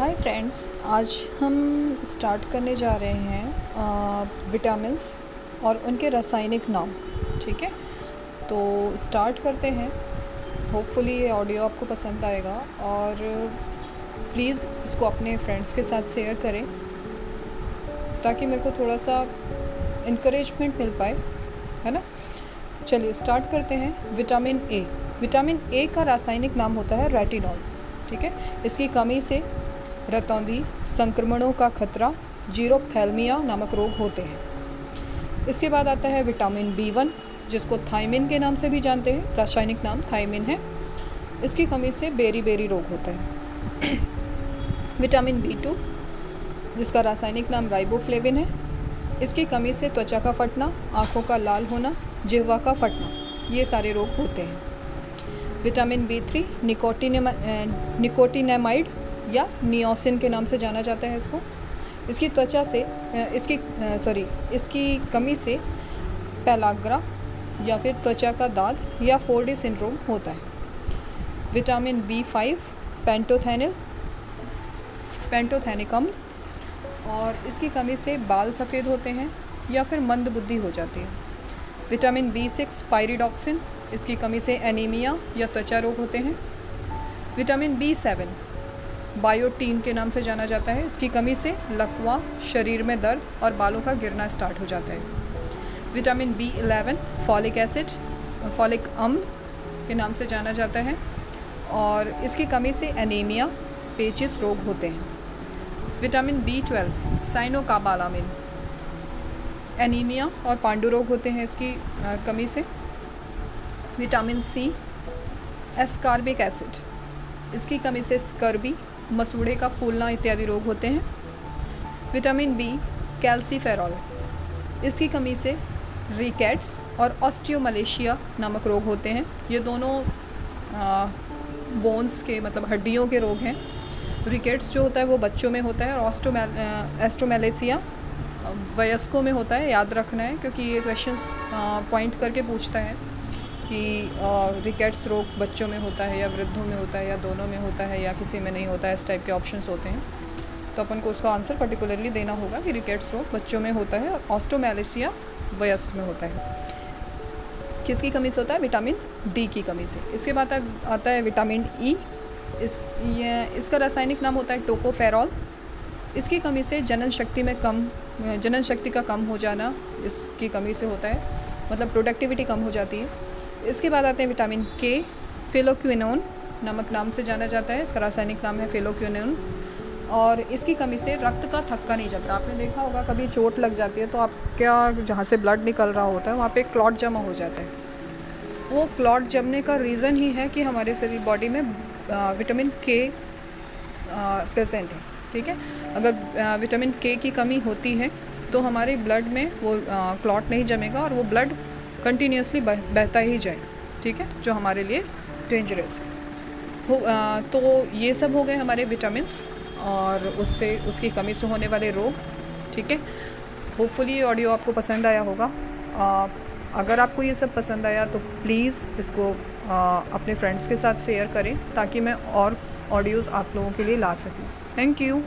Hi friends आज हम start करने जा रहे हैं विटामिन्स और उनके रासायनिक नाम, ठीक है? तो स्टार्ट करते हैं। होपफुली ये ऑडियो आपको पसंद आएगा और प्लीज़ इसको अपने फ्रेंड्स के साथ शेयर करें ताकि मेरे को थोड़ा सा इनक्रेजमेंट मिल पाए, है ना? चलिए स्टार्ट करते हैं। विटामिन ए विटामिन ए का रासायनिक नाम होता है रेटिनॉल ठीक है? इसकी कमी से रतौंधी संक्रमणों का खतरा, जीरोपथैल्मिया नामक रोग होते हैं। इसके बाद आता है विटामिन बी वन, जिसको थाइमिन के नाम से भी जानते हैं। रासायनिक नाम थाइमिन है। इसकी कमी से बेरी बेरी रोग होता है। विटामिन बी टू, जिसका रासायनिक नाम राइबोफ्लेविन है। इसकी कमी से त्वचा का फटना, आँखों का लाल होना, जिहवा का फटना, ये सारे रोग होते हैं। Vitamin B three nicotine nicotinamide या नियोसिन के नाम से जाना जाता है इसको। इसकी त्वचा से इसकी सॉरी इसकी कमी से पैलाग्रा या फिर त्वचा का दाद या फोर डी सिंड्रोम होता है। विटामिन बी फाइव, पेंटोथेनिल, पेंटोथेनिकम और इसकी कमी से बाल सफ़ेद होते हैं या फिर मंद बुद्धि हो जाती है। विटामिन बी सिक्स, पायरिडॉक्सिन, इसकी कमी से एनीमिया या त्वचा रोग होते हैं। विटामिन बी सेवन बायोटीन के नाम से जाना जाता है। इसकी कमी से लकवा, शरीर में दर्द और बालों का गिरना स्टार्ट हो जाता है। Vitamin B eleven folic acid, folic अम्ल के नाम से जाना जाता है और इसकी कमी से एनीमिया, पेचिस रोग होते हैं। Vitamin B twelve, cyanocobalamin. Anaemia और पांडु रोग होते हैं इसकी कमी से। Vitamin C, ascorbic acid. इसकी कमी से स्कर्बी मसूड़े का फूलना इत्यादि रोग होते हैं। Vitamin B, calciferol. इसकी कमी से रिकेट्स और ऑस्टियोमलेशिया नामक रोग होते हैं। ये दोनों बोन्स के मतलब हड्डियों के रोग हैं। रिकेट्स जो होता है वो बच्चों में होता है और ऑस्टोमेल एस्ट्रोमेलेसिया वयस्कों में होता है। याद रखना है क्योंकि ये क्वेश्चन पॉइंट करके पूछता है। कि रिकेट्स रोग बच्चों में होता है या वृद्धों में होता है या दोनों में होता है या किसी में नहीं होता है इस टाइप के ऑप्शंस होते हैं। तो अपन को उसका आंसर पर्टिकुलरली देना होगा कि रिकेट्स रोग बच्चों में होता है ऑस्टोमेलिसिया वयस्क में होता है। किसकी कमी से होता है? विटामिन डी की कमी से। इसके बाद आता है विटामिन ई e, इस ये इसका रासायनिक नाम होता है टोकोफेरॉल इसकी कमी से जनन शक्ति में कम जनन शक्ति का कम हो जाना इसकी कमी से होता है। मतलब प्रोडक्टिविटी कम हो जाती है। इसके बाद आते हैं विटामिन के फिलोक्विनोन नमक नाम से जाना जाता है। इसका रासायनिक नाम है फिलोक्विनोन। और इसकी कमी से रक्त का थक्का नहीं जमता। आपने देखा होगा, कभी चोट लग जाती है तो आप क्या जहाँ से ब्लड निकल रहा होता है, वहाँ पे क्लॉट जमा हो जाता है। वो क्लॉट जमने का रीज़न ही है कि हमारे शरीर बॉडी में विटामिन के प्रेजेंट है। ठीक है? अगर विटामिन के की कमी होती है तो हमारे ब्लड में वो क्लॉट नहीं जमेगा और वो ब्लड कंटिन्यूसली बहता ही जाए ठीक है? जो हमारे लिए डेंजरस है। हो आ, तो ये सब हो गए हमारे विटामिन्स और उससे उसकी कमी से होने वाले रोग ठीक है? होपफुली ये ऑडियो आपको पसंद आया होगा। आ, अगर आपको ये सब पसंद आया तो प्लीज़ इसको आ, अपने फ्रेंड्स के साथ शेयर करें ताकि मैं और ऑडियोज़ आप लोगों के लिए ला सकूँ। Thank you